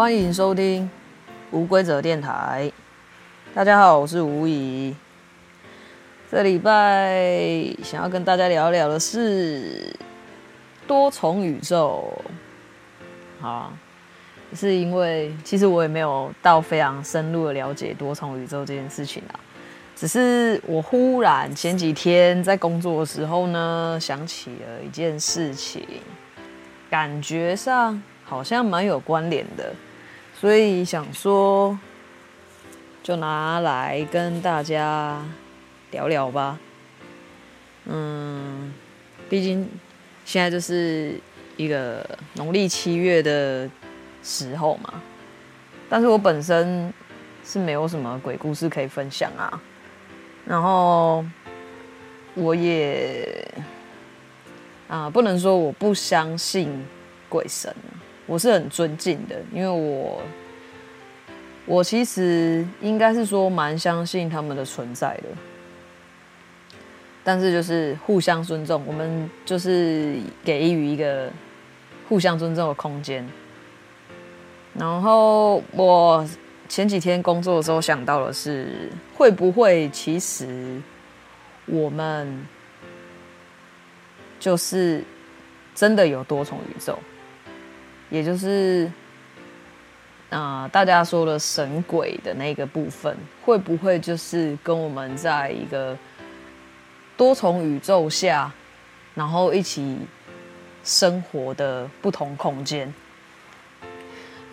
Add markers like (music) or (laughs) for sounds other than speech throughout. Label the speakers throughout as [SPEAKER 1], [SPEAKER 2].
[SPEAKER 1] 欢迎收听无规则电台。大家好，我是吴仪。这礼拜想要跟大家聊聊的是多重宇宙。好，是因为其实我也没有到非常深入的了解多重宇宙这件事情啊。只是我忽然前几天在工作的时候呢，想起了一件事情，感觉上好像蛮有关联的，所以想说就拿来跟大家聊聊吧。嗯，毕竟现在就是一个农历七月的时候嘛，但是我本身是没有什么鬼故事可以分享啊。然后我也啊，不能说我不相信鬼神，我是很尊敬的，因为我我其实应该是说蛮相信他们的存在的，但是就是互相尊重，我们就是给予一个互相尊重的空间。然后我。前几天工作的时候想到的是，会不会其实我们就是真的有多重宇宙，也就是啊、大家说的神鬼的那个部分，会不会就是跟我们在一个多重宇宙下，然后一起生活的不同空间？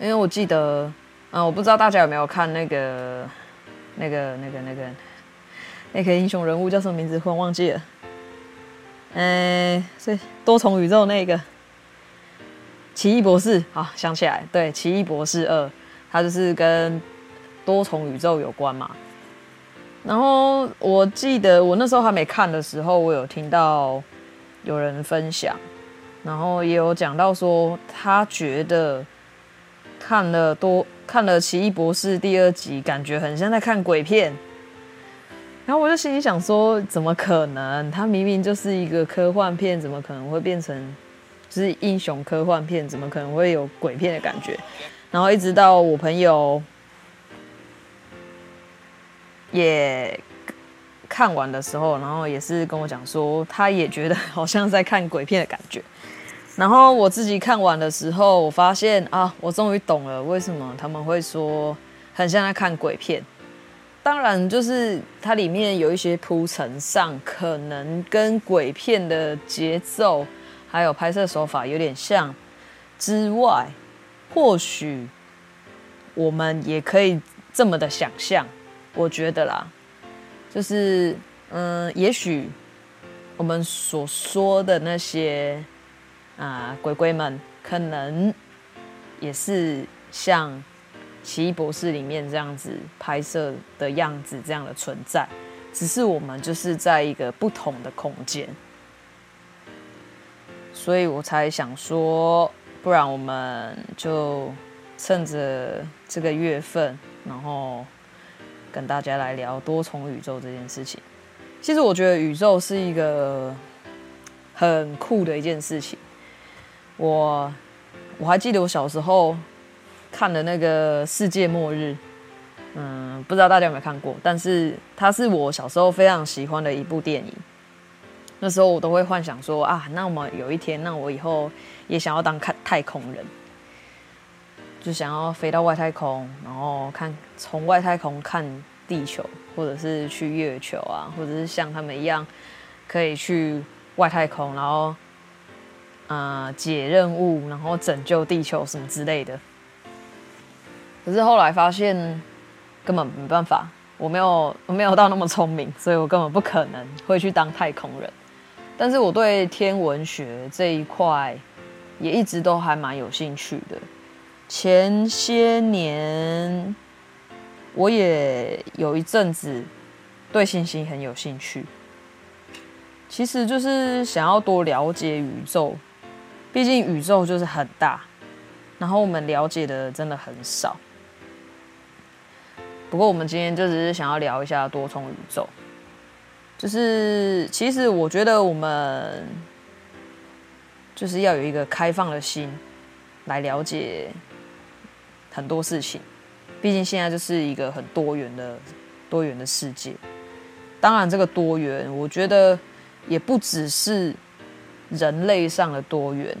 [SPEAKER 1] 因为我记得。嗯，我不知道大家有没有看那个、那个、那个、那个那个英雄人物叫什么名字？忽然忘记了。嗯，是多重宇宙那个奇异博士。好，想起来，对，奇异博士二，它就是跟多重宇宙有关嘛。然后我记得我那时候还没看的时候，我有听到有人分享，然后也有讲到说他觉得看了多。看了《奇异博士》第二集，感觉很像在看鬼片。然后我就心里想说，怎么可能？他明明就是一个科幻片，怎么可能会变成是英雄科幻片？怎么可能会有鬼片的感觉？然后一直到我朋友也看完的时候，然后也是跟我讲说，他也觉得 (laughs) 好像在看鬼片的感觉。然后我自己看完的时候，我发现啊，我终于懂了为什么他们会说很像在看鬼片。当然，就是它里面有一些铺陈上可能跟鬼片的节奏还有拍摄手法有点像之外，或许我们也可以这么的想象。我觉得啦，就是嗯，也许我们所说的那些。啊，鬼鬼们可能也是像《奇异博士》里面这样子拍摄的样子，这样的存在，只是我们就是在一个不同的空间，所以我才想说，不然我们就趁着这个月份，然后跟大家来聊多重宇宙这件事情。其实我觉得宇宙是一个很酷的一件事情。我我还记得我小时候看的那个《世界末日》，嗯，不知道大家有没有看过，但是它是我小时候非常喜欢的一部电影。那时候我都会幻想说啊，那么有一天，那我以后也想要当看太空人，就想要飞到外太空，然后看从外太空看地球，或者是去月球啊，或者是像他们一样可以去外太空，然后。啊、解任务，然后拯救地球什么之类的。可是后来发现根本没办法，我没有我没有到那么聪明，所以我根本不可能会去当太空人。但是我对天文学这一块也一直都还蛮有兴趣的。前些年我也有一阵子对星星很有兴趣，其实就是想要多了解宇宙。毕竟宇宙就是很大，然后我们了解的真的很少。不过我们今天就只是想要聊一下多重宇宙，就是其实我觉得我们就是要有一个开放的心来了解很多事情。毕竟现在就是一个很多元的多元的世界。当然，这个多元，我觉得也不只是人类上的多元。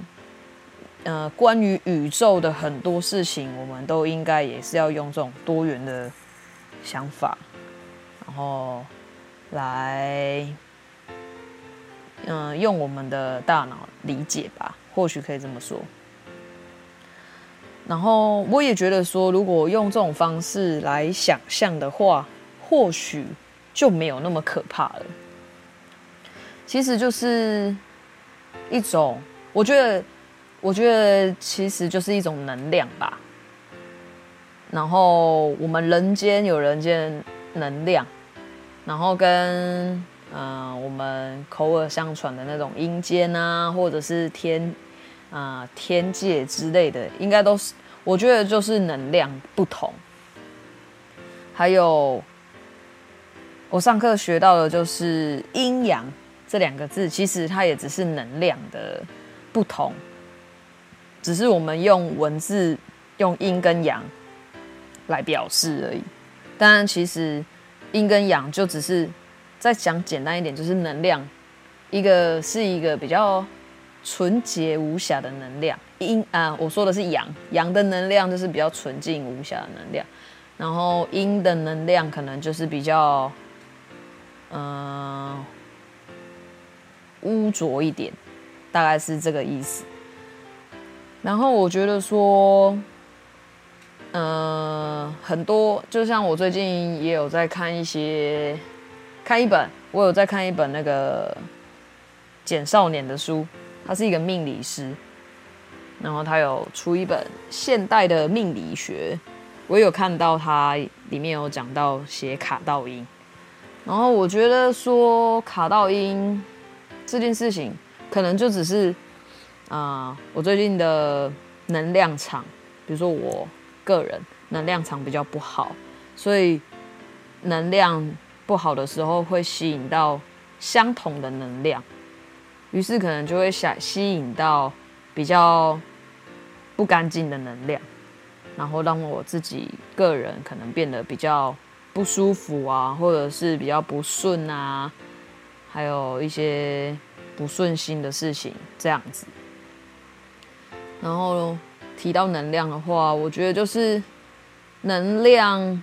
[SPEAKER 1] 呃，关于宇宙的很多事情，我们都应该也是要用这种多元的想法，然后来，嗯、用我们的大脑理解吧，或许可以这么说。然后我也觉得说，如果用这种方式来想象的话，或许就没有那么可怕了。其实就是一种，我觉得。我觉得其实就是一种能量吧。然后我们人间有人间能量，然后跟嗯、呃、我们口耳相传的那种阴间啊，或者是天啊、呃、天界之类的，应该都是我觉得就是能量不同。还有我上课学到的就是阴阳这两个字，其实它也只是能量的不同。只是我们用文字用阴跟阳来表示而已，当然其实阴跟阳就只是再讲简单一点，就是能量，一个是一个比较纯洁无瑕的能量，阴啊，我说的是阳，阳的能量就是比较纯净无瑕的能量，然后阴的能量可能就是比较嗯、污浊一点，大概是这个意思。然后我觉得说，呃，很多就像我最近也有在看一些，看一本，我有在看一本那个简少年的书，他是一个命理师，然后他有出一本现代的命理学，我有看到他里面有讲到写卡道音，然后我觉得说卡道音这件事情，可能就只是。啊、我最近的能量场，比如说我个人能量场比较不好，所以能量不好的时候会吸引到相同的能量，于是可能就会想吸引到比较不干净的能量，然后让我自己个人可能变得比较不舒服啊，或者是比较不顺啊，还有一些不顺心的事情这样子。然后提到能量的话，我觉得就是能量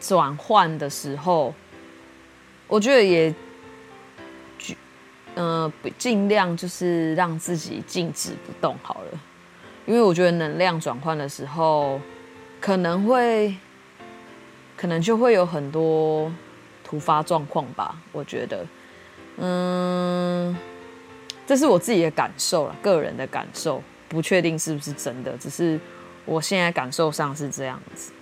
[SPEAKER 1] 转换的时候，我觉得也，嗯、尽量就是让自己静止不动好了，因为我觉得能量转换的时候，可能会，可能就会有很多突发状况吧。我觉得，嗯，这是我自己的感受了，个人的感受。不确定是不是真的，只是我现在感受上是这样子。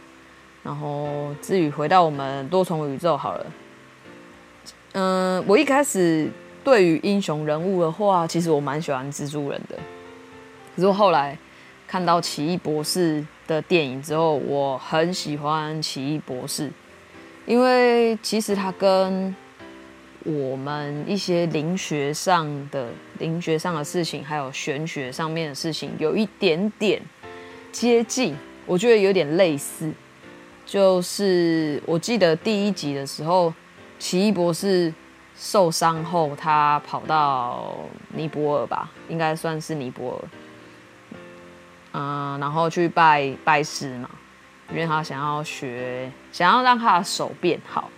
[SPEAKER 1] 然后至于回到我们多重宇宙好了，嗯，我一开始对于英雄人物的话，其实我蛮喜欢蜘蛛人的。可是我后来看到奇异博士的电影之后，我很喜欢奇异博士，因为其实他跟我们一些灵学上的灵学上的事情，还有玄学上面的事情，有一点点接近，我觉得有点类似。就是我记得第一集的时候，奇异博士受伤后，他跑到尼泊尔吧，应该算是尼泊尔，嗯，然后去拜拜师嘛，因为他想要学，想要让他的手变好。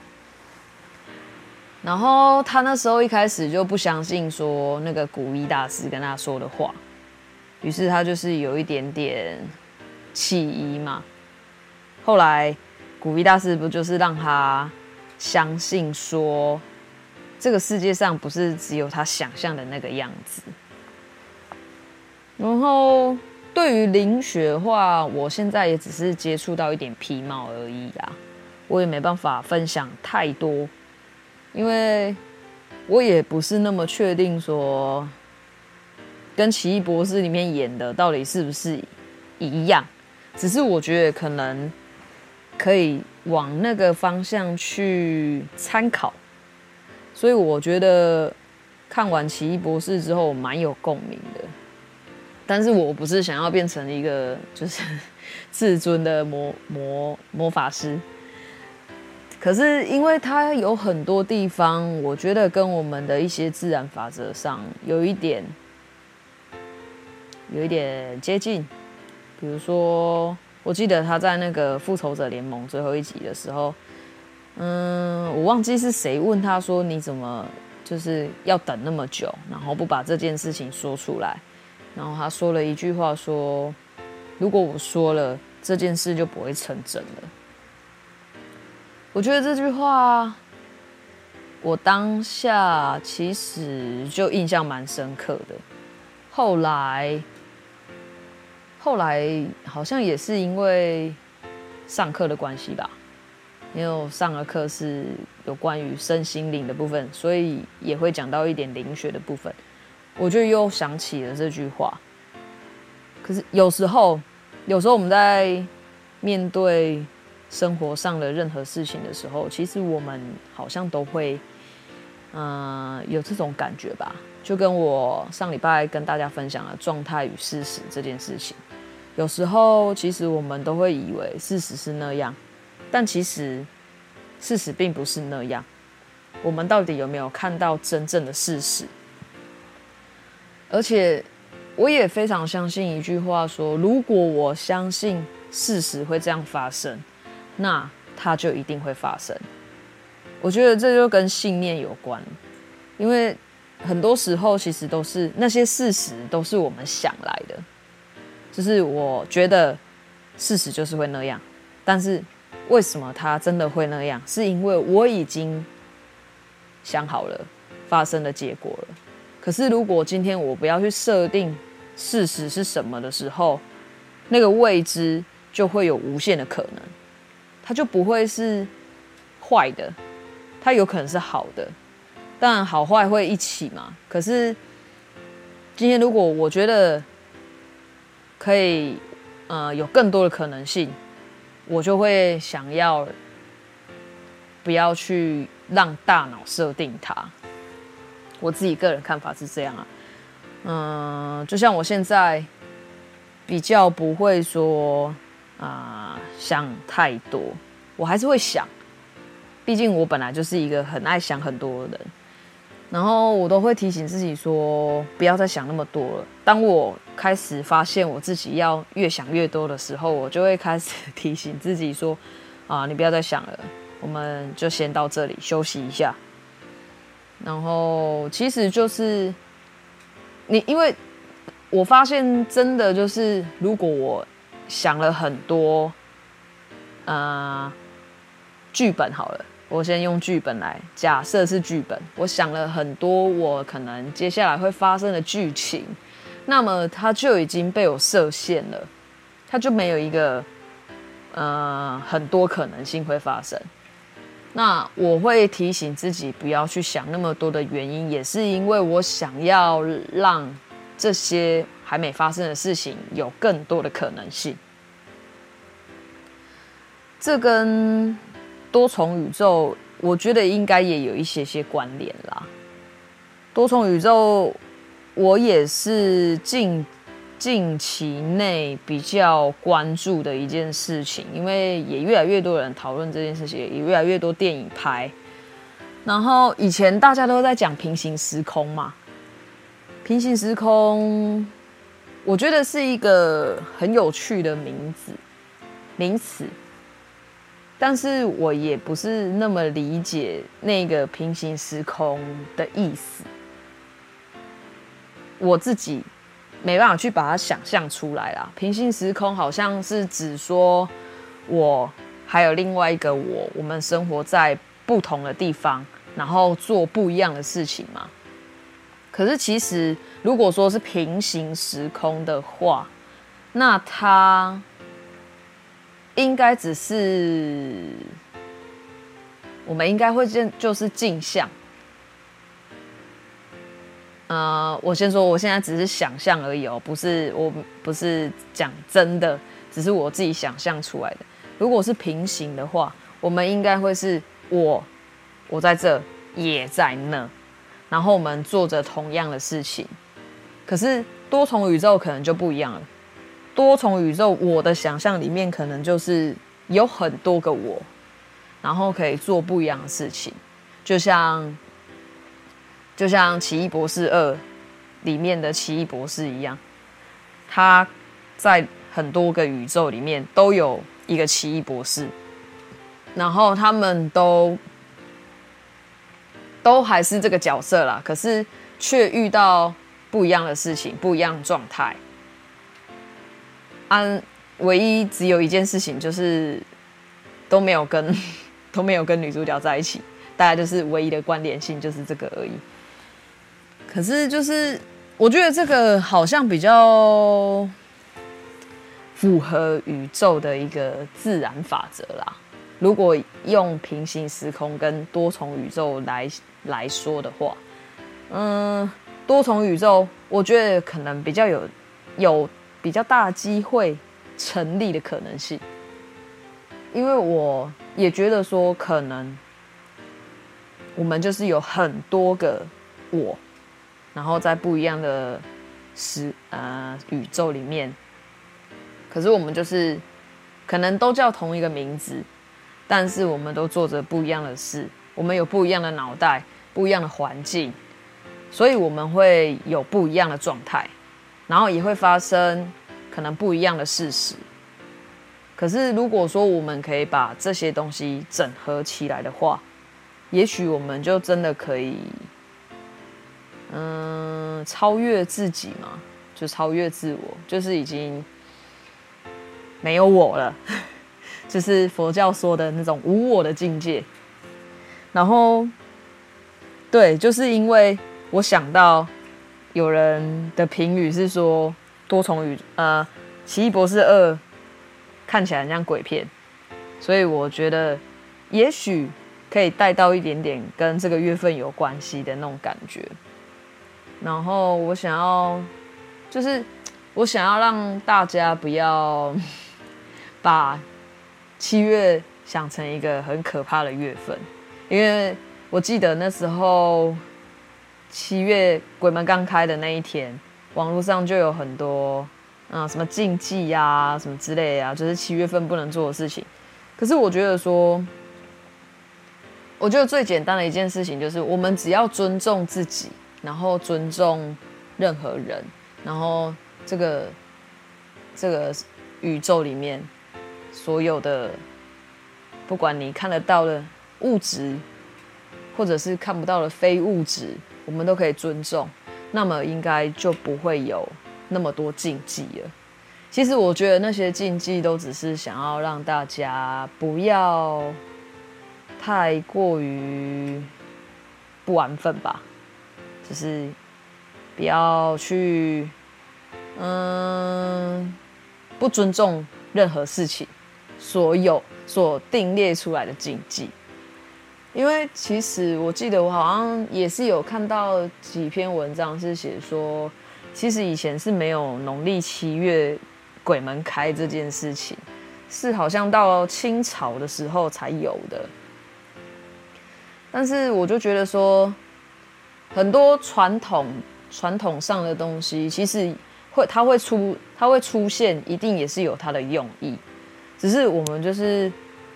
[SPEAKER 1] 然后他那时候一开始就不相信说那个古一大师跟他说的话，于是他就是有一点点起疑嘛。后来古一大师不就是让他相信说，这个世界上不是只有他想象的那个样子。然后对于灵学的话，我现在也只是接触到一点皮毛而已啦，我也没办法分享太多。因为我也不是那么确定说，跟《奇异博士》里面演的到底是不是一样，只是我觉得可能可以往那个方向去参考，所以我觉得看完《奇异博士》之后蛮有共鸣的。但是我不是想要变成一个就是至尊的魔魔魔法师。可是因为它有很多地方，我觉得跟我们的一些自然法则上有一点有一点接近。比如说，我记得他在那个复仇者联盟最后一集的时候，嗯，我忘记是谁问他说：“你怎么就是要等那么久，然后不把这件事情说出来？”然后他说了一句话说：“如果我说了，这件事就不会成真了。”我觉得这句话，我当下其实就印象蛮深刻的。后来，后来好像也是因为上课的关系吧，因为我上的课是有关于身心灵的部分，所以也会讲到一点灵学的部分。我就又想起了这句话。可是有时候，有时候我们在面对。生活上的任何事情的时候，其实我们好像都会，嗯、有这种感觉吧。就跟我上礼拜跟大家分享的状态与事实这件事情，有时候其实我们都会以为事实是那样，但其实事实并不是那样。我们到底有没有看到真正的事实？而且，我也非常相信一句话说：如果我相信事实会这样发生。那它就一定会发生。我觉得这就跟信念有关，因为很多时候其实都是那些事实都是我们想来的。就是我觉得事实就是会那样，但是为什么它真的会那样？是因为我已经想好了发生的结果了。可是如果今天我不要去设定事实是什么的时候，那个未知就会有无限的可能。它就不会是坏的，它有可能是好的，当然好坏会一起嘛。可是今天如果我觉得可以，呃，有更多的可能性，我就会想要不要去让大脑设定它。我自己个人看法是这样啊，嗯、就像我现在比较不会说。啊、想太多，我还是会想，毕竟我本来就是一个很爱想很多的人，然后我都会提醒自己说，不要再想那么多了。当我开始发现我自己要越想越多的时候，我就会开始 (laughs) 提醒自己说，啊，你不要再想了，我们就先到这里休息一下。然后其实就是你，因为我发现真的就是，如果我。想了很多，呃，剧本好了，我先用剧本来假设是剧本。我想了很多，我可能接下来会发生的剧情，那么它就已经被我设限了，它就没有一个呃很多可能性会发生。那我会提醒自己不要去想那么多的原因，也是因为我想要让这些。还没发生的事情有更多的可能性，这跟多重宇宙，我觉得应该也有一些些关联啦。多重宇宙，我也是近近期内比较关注的一件事情，因为也越来越多人讨论这件事情，也越来越多电影拍。然后以前大家都在讲平行时空嘛，平行时空。我觉得是一个很有趣的名字、名词，但是我也不是那么理解那个平行时空的意思。我自己没办法去把它想象出来啦。平行时空好像是指说，我还有另外一个我，我们生活在不同的地方，然后做不一样的事情嘛。可是，其实如果说是平行时空的话，那它应该只是我们应该会见，就是镜像。呃，我先说，我现在只是想象而已哦，不是，我不是讲真的，只是我自己想象出来的。如果是平行的话，我们应该会是我，我在这，也在那。然后我们做着同样的事情，可是多重宇宙可能就不一样了。多重宇宙，我的想象里面可能就是有很多个我，然后可以做不一样的事情，就像就像《奇异博士二》里面的奇异博士一样，他在很多个宇宙里面都有一个奇异博士，然后他们都都还是这个角色啦，可是却遇到不一样的事情，不一样的状态。啊，唯一只有一件事情就是都没有跟 (laughs) 都没有跟女主角在一起，大家就是唯一的关联性就是这个而已。可是就是我觉得这个好像比较符合宇宙的一个自然法则啦。如果用平行时空跟多重宇宙来来说的话，嗯，多重宇宙我觉得可能比较有有。比较大机会成立的可能性，因为我也觉得说，可能我们就是有很多个我，然后在不一样的时呃宇宙里面，可是我们就是可能都叫同一个名字，但是我们都做着不一样的事，我们有不一样的脑袋，不一样的环境，所以我们会有不一样的状态。然后也会发生可能不一样的事实。可是如果说我们可以把这些东西整合起来的话，也许我们就真的可以，嗯，超越自己嘛，就超越自我，就是已经没有我了，(laughs) 就是佛教说的那种无我的境界。然后，对，就是因为我想到。有人的评语是说，多重宇呃，《奇异博士二》看起来很像鬼片，所以我觉得也许可以带到一点点跟这个月份有关系的那种感觉。然后我想要，就是我想要让大家不要 (laughs) 把七月想成一个很可怕的月份，因为我记得那时候。七月鬼门刚开的那一天，网络上就有很多，嗯，什么禁忌呀、什么之类、啊，就是七月份不能做的事情。可是我觉得说，我觉得最简单的一件事情就是，我们只要尊重自己，然后尊重任何人，然后这个这个宇宙里面所有的，不管你看得到的物质，或者是看不到的非物质。我们都可以尊重，那么应该就不会有那么多禁忌了。其实我觉得那些禁忌都只是想要让大家不要太过于不安分吧，就是不要去嗯不尊重任何事情，所有所定列出来的禁忌。因为其实我记得我好像也是有看到几篇文章是写说，其实以前是没有农历七月鬼门开这件事情，是好像到清朝的时候才有的。但是我就觉得说，很多传统传统上的东西，其实会它会出它会出现，一定也是有它的用意，只是我们就是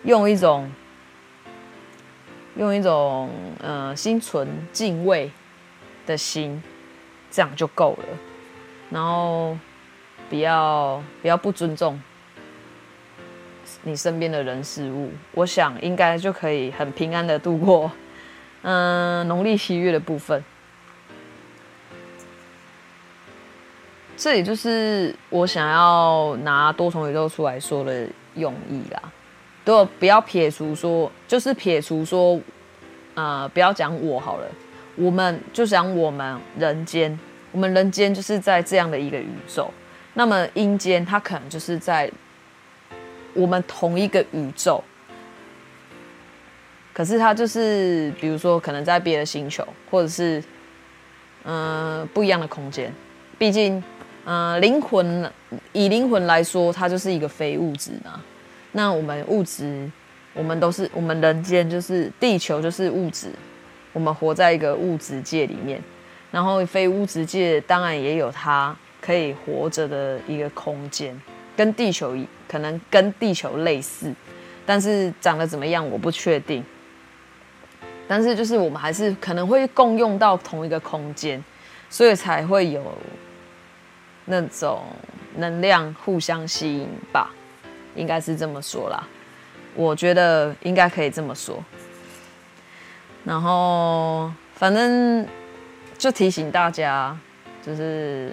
[SPEAKER 1] 用一种。用一种呃心存敬畏的心，这样就够了。然后不要不要不尊重你身边的人事物，我想应该就可以很平安的度过嗯农历七月的部分。这也就是我想要拿多重宇宙出来说的用意啦。都不要撇除说，就是撇除说，呃，不要讲我好了，我们就讲我们人间，我们人间就是在这样的一个宇宙，那么阴间它可能就是在我们同一个宇宙，可是它就是比如说可能在别的星球，或者是嗯、不一样的空间，毕竟嗯、呃、灵魂以灵魂来说，它就是一个非物质嘛。那我们物质，我们都是我们人间，就是地球，就是物质。我们活在一个物质界里面，然后非物质界当然也有它可以活着的一个空间。跟地球可能跟地球类似，但是长得怎么样我不确定。但是就是我们还是可能会共用到同一个空间，所以才会有那种能量互相吸引吧，应该是这么说啦。我觉得应该可以这么说。然后反正就提醒大家，就是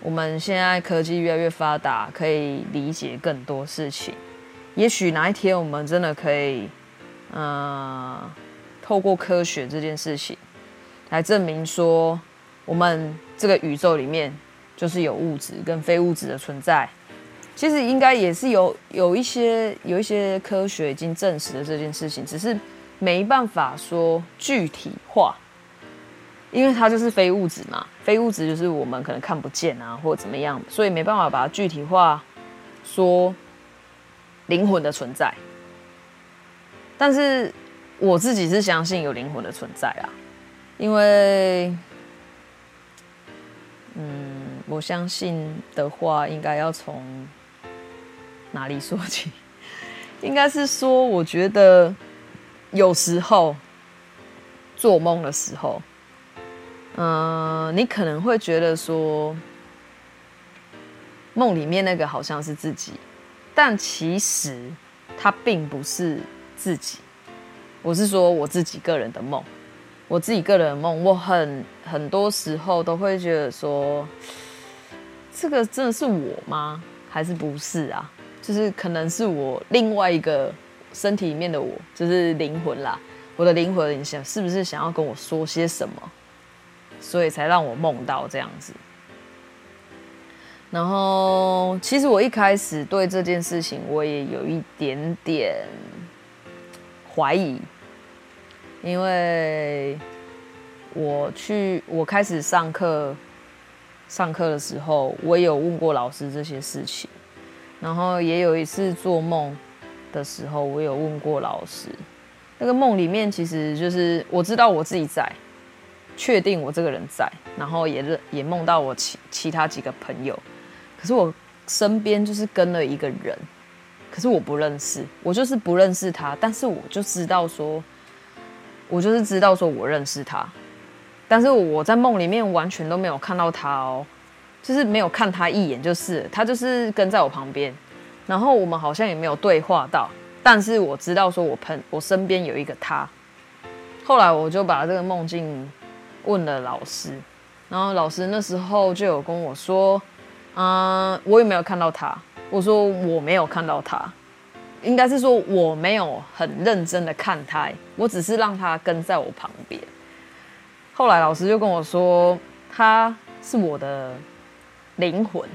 [SPEAKER 1] 我们现在科技越来越发达，可以理解更多事情。也许哪一天我们真的可以。嗯、透过科学这件事情来证明说，我们这个宇宙里面就是有物质跟非物质的存在。其实应该也是有有一些有一些科学已经证实了这件事情，只是没办法说具体化，因为它就是非物质嘛。非物质就是我们可能看不见啊，或者怎么样，所以没办法把它具体化，说灵魂的存在。但是我自己是相信有灵魂的存在啊，因为，嗯，我相信的话，应该要从哪里说起？应该是说，我觉得有时候做梦的时候，嗯，你可能会觉得说，梦里面那个好像是自己，但其实它并不是。自己，我是说我自己个人的梦，我自己个人的梦，我很很多时候都会觉得说，这个真的是我吗？还是不是啊？就是可能是我另外一个身体里面的我，就是灵魂啦。我的灵魂，你想是不是想要跟我说些什么？所以才让我梦到这样子。然后，其实我一开始对这件事情，我也有一点点。怀疑，因为我去我开始上课，上课的时候，我也有问过老师这些事情，然后也有一次做梦的时候，我有问过老师。那个梦里面其实就是我知道我自己在，确定我这个人在，然后也也梦到我其其他几个朋友，可是我身边就是跟了一个人。可是我不认识，我就是不认识他，但是我就知道说，我就是知道说我认识他，但是我在梦里面完全都没有看到他哦，就是没有看他一眼，就是他就是跟在我旁边，然后我们好像也没有对话到，但是我知道说我朋我身边有一个他，后来我就把这个梦境问了老师，然后老师那时候就有跟我说，嗯，我有没有看到他？我说我没有看到他，应该是说我没有很认真的看他，我只是让他跟在我旁边。后来老师就跟我说，他是我的灵魂。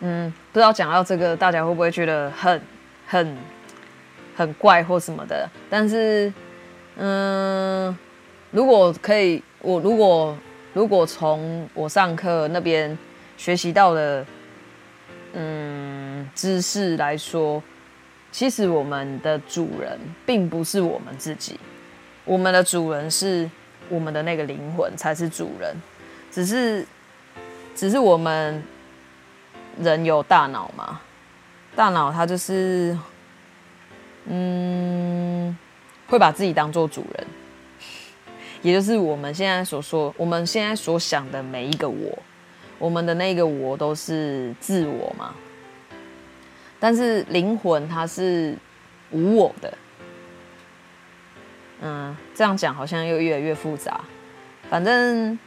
[SPEAKER 1] 嗯，不知道讲到这个，大家会不会觉得很很很怪或什么的？但是，嗯，如果可以，我如果如果从我上课那边。学习到的，嗯，知识来说，其实我们的主人并不是我们自己，我们的主人是我们的那个灵魂才是主人，只是，只是我们人有大脑嘛，大脑它就是，嗯，会把自己当做主人，也就是我们现在所说，我们现在所想的每一个我。我们的那个我都是自我嘛，但是灵魂它是无我的。嗯，这样讲好像又越来越复杂。反正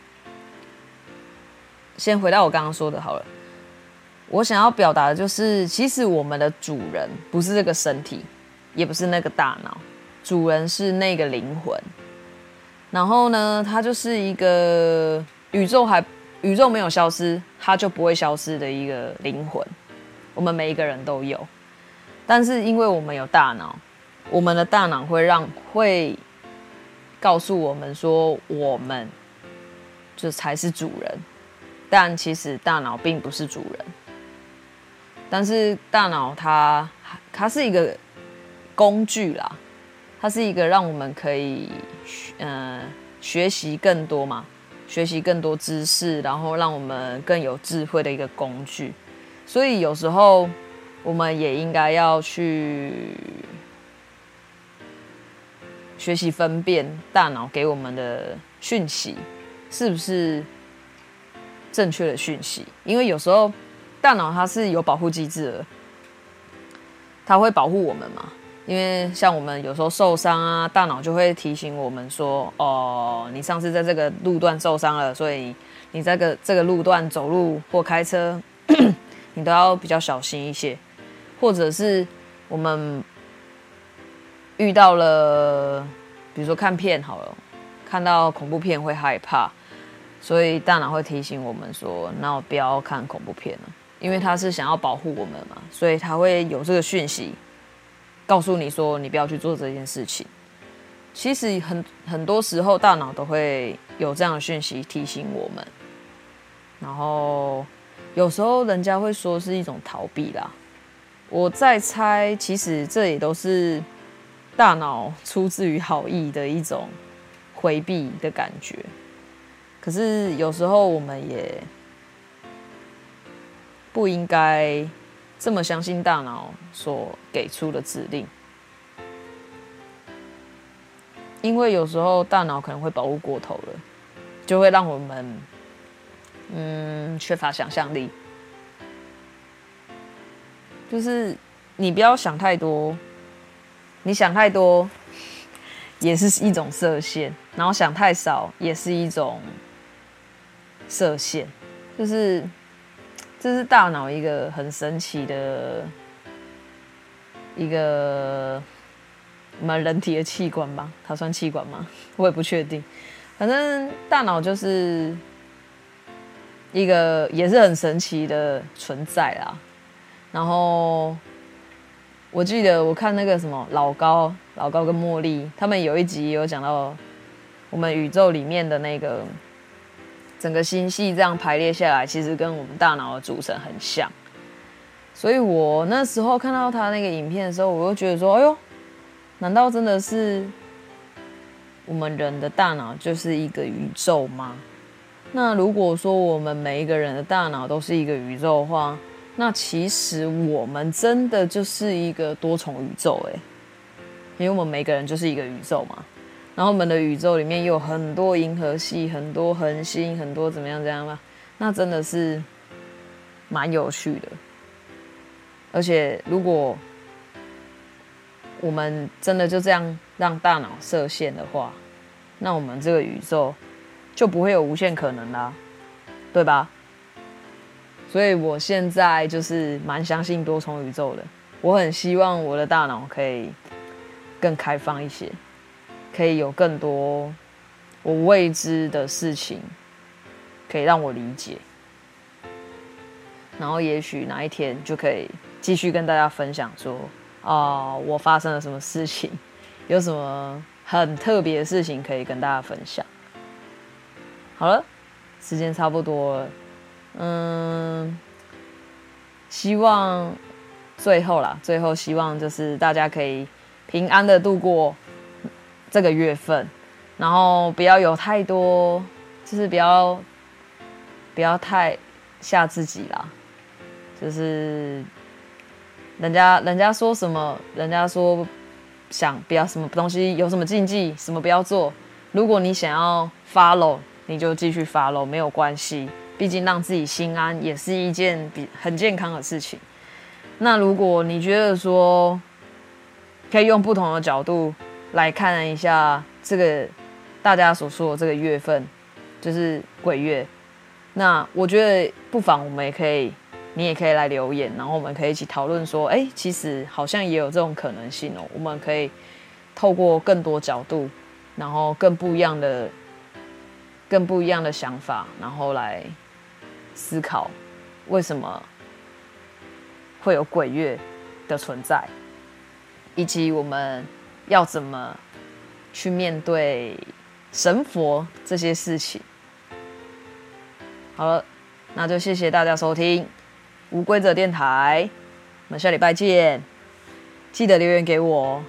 [SPEAKER 1] 先回到我刚刚说的好了。我想要表达的就是，其实我们的主人不是这个身体，也不是那个大脑，主人是那个灵魂。然后呢，它就是一个宇宙还。宇宙没有消失，它就不会消失的一个灵魂。我们每一个人都有，但是因为我们有大脑，我们的大脑会让会告诉我们说，我们这才是主人。但其实大脑并不是主人，但是大脑它它是一个工具啦，它是一个让我们可以嗯学习更多嘛。学习更多知识，然后让我们更有智慧的一个工具。所以有时候我们也应该要去学习分辨大脑给我们的讯息是不是正确的讯息，因为有时候大脑它是有保护机制的，它会保护我们嘛。因为像我们有时候受伤啊，大脑就会提醒我们说：“哦，你上次在这个路段受伤了，所以你这个这个路段走路或开车，(clears throat) 你都要比较小心一些。”或者是我们遇到了，比如说看片好了，看到恐怖片会害怕，所以大脑会提醒我们说：“那我不要看恐怖片了。”因为它是想要保护我们嘛，所以它会有这个讯息。告诉你说，你不要去做这件事情。其实很很多时候，大脑都会有这样的讯息提醒我们。然后有时候人家会说是一种逃避啦。我在猜，其实这也都是大脑出自于好意的一种回避的感觉。可是有时候我们也不应该。这么相信大脑所给出的指令，因为有时候大脑可能会保护过头了，就会让我们嗯缺乏想象力。就是你不要想太多，你想太多也是一种设限，然后想太少也是一种射线，就是。这是大脑一个很神奇的一个我们人体的器官吧？它算器官吗？(laughs) 我也不确定。反正大脑就是一个也是很神奇的存在啦。然后我记得我看那个什么老高、老高跟茉莉，他们有一集有讲到我们宇宙里面的那个。整个星系这样排列下来，其实跟我们大脑的组成很像。所以我那时候看到他那个影片的时候，我就觉得说：“哎呦，难道真的是我们人的大脑就是一个宇宙吗？”那如果说我们每一个人的大脑都是一个宇宙的话，那其实我们真的就是一个多重宇宙哎，因为我们每个人就是一个宇宙嘛。然后我们的宇宙里面有很多银河系，很多恒星，很多怎么样怎样吧？那真的是蛮有趣的。而且如果我们真的就这样让大脑设限的话，那我们这个宇宙就不会有无限可能啦，对吧？所以我现在就是蛮相信多重宇宙的。我很希望我的大脑可以更开放一些。可以有更多我未知的事情，可以让我理解，然后也许哪一天就可以继续跟大家分享说，啊，我发生了什么事情，有什么很特别的事情可以跟大家分享。好了，时间差不多了，嗯，希望最后啦，最后希望就是大家可以平安的度过。这个月份，然后不要有太多，就是不要不要太吓自己啦。就是人家人家说什么，人家说想不要什么东西，有什么禁忌，什么不要做。如果你想要 follow，你就继续 follow，没有关系。毕竟让自己心安也是一件比很健康的事情。那如果你觉得说可以用不同的角度。来看一下这个大家所说的这个月份，就是鬼月。那我觉得不妨我们也可以，你也可以来留言，然后我们可以一起讨论说，哎，其实好像也有这种可能性哦。我们可以透过更多角度，然后更不一样的、更不一样的想法，然后来思考为什么会有鬼月的存在，以及我们。要怎么去面对神佛这些事情？好了，那就谢谢大家收听无规则电台，我们下礼拜见，记得留言给我哦。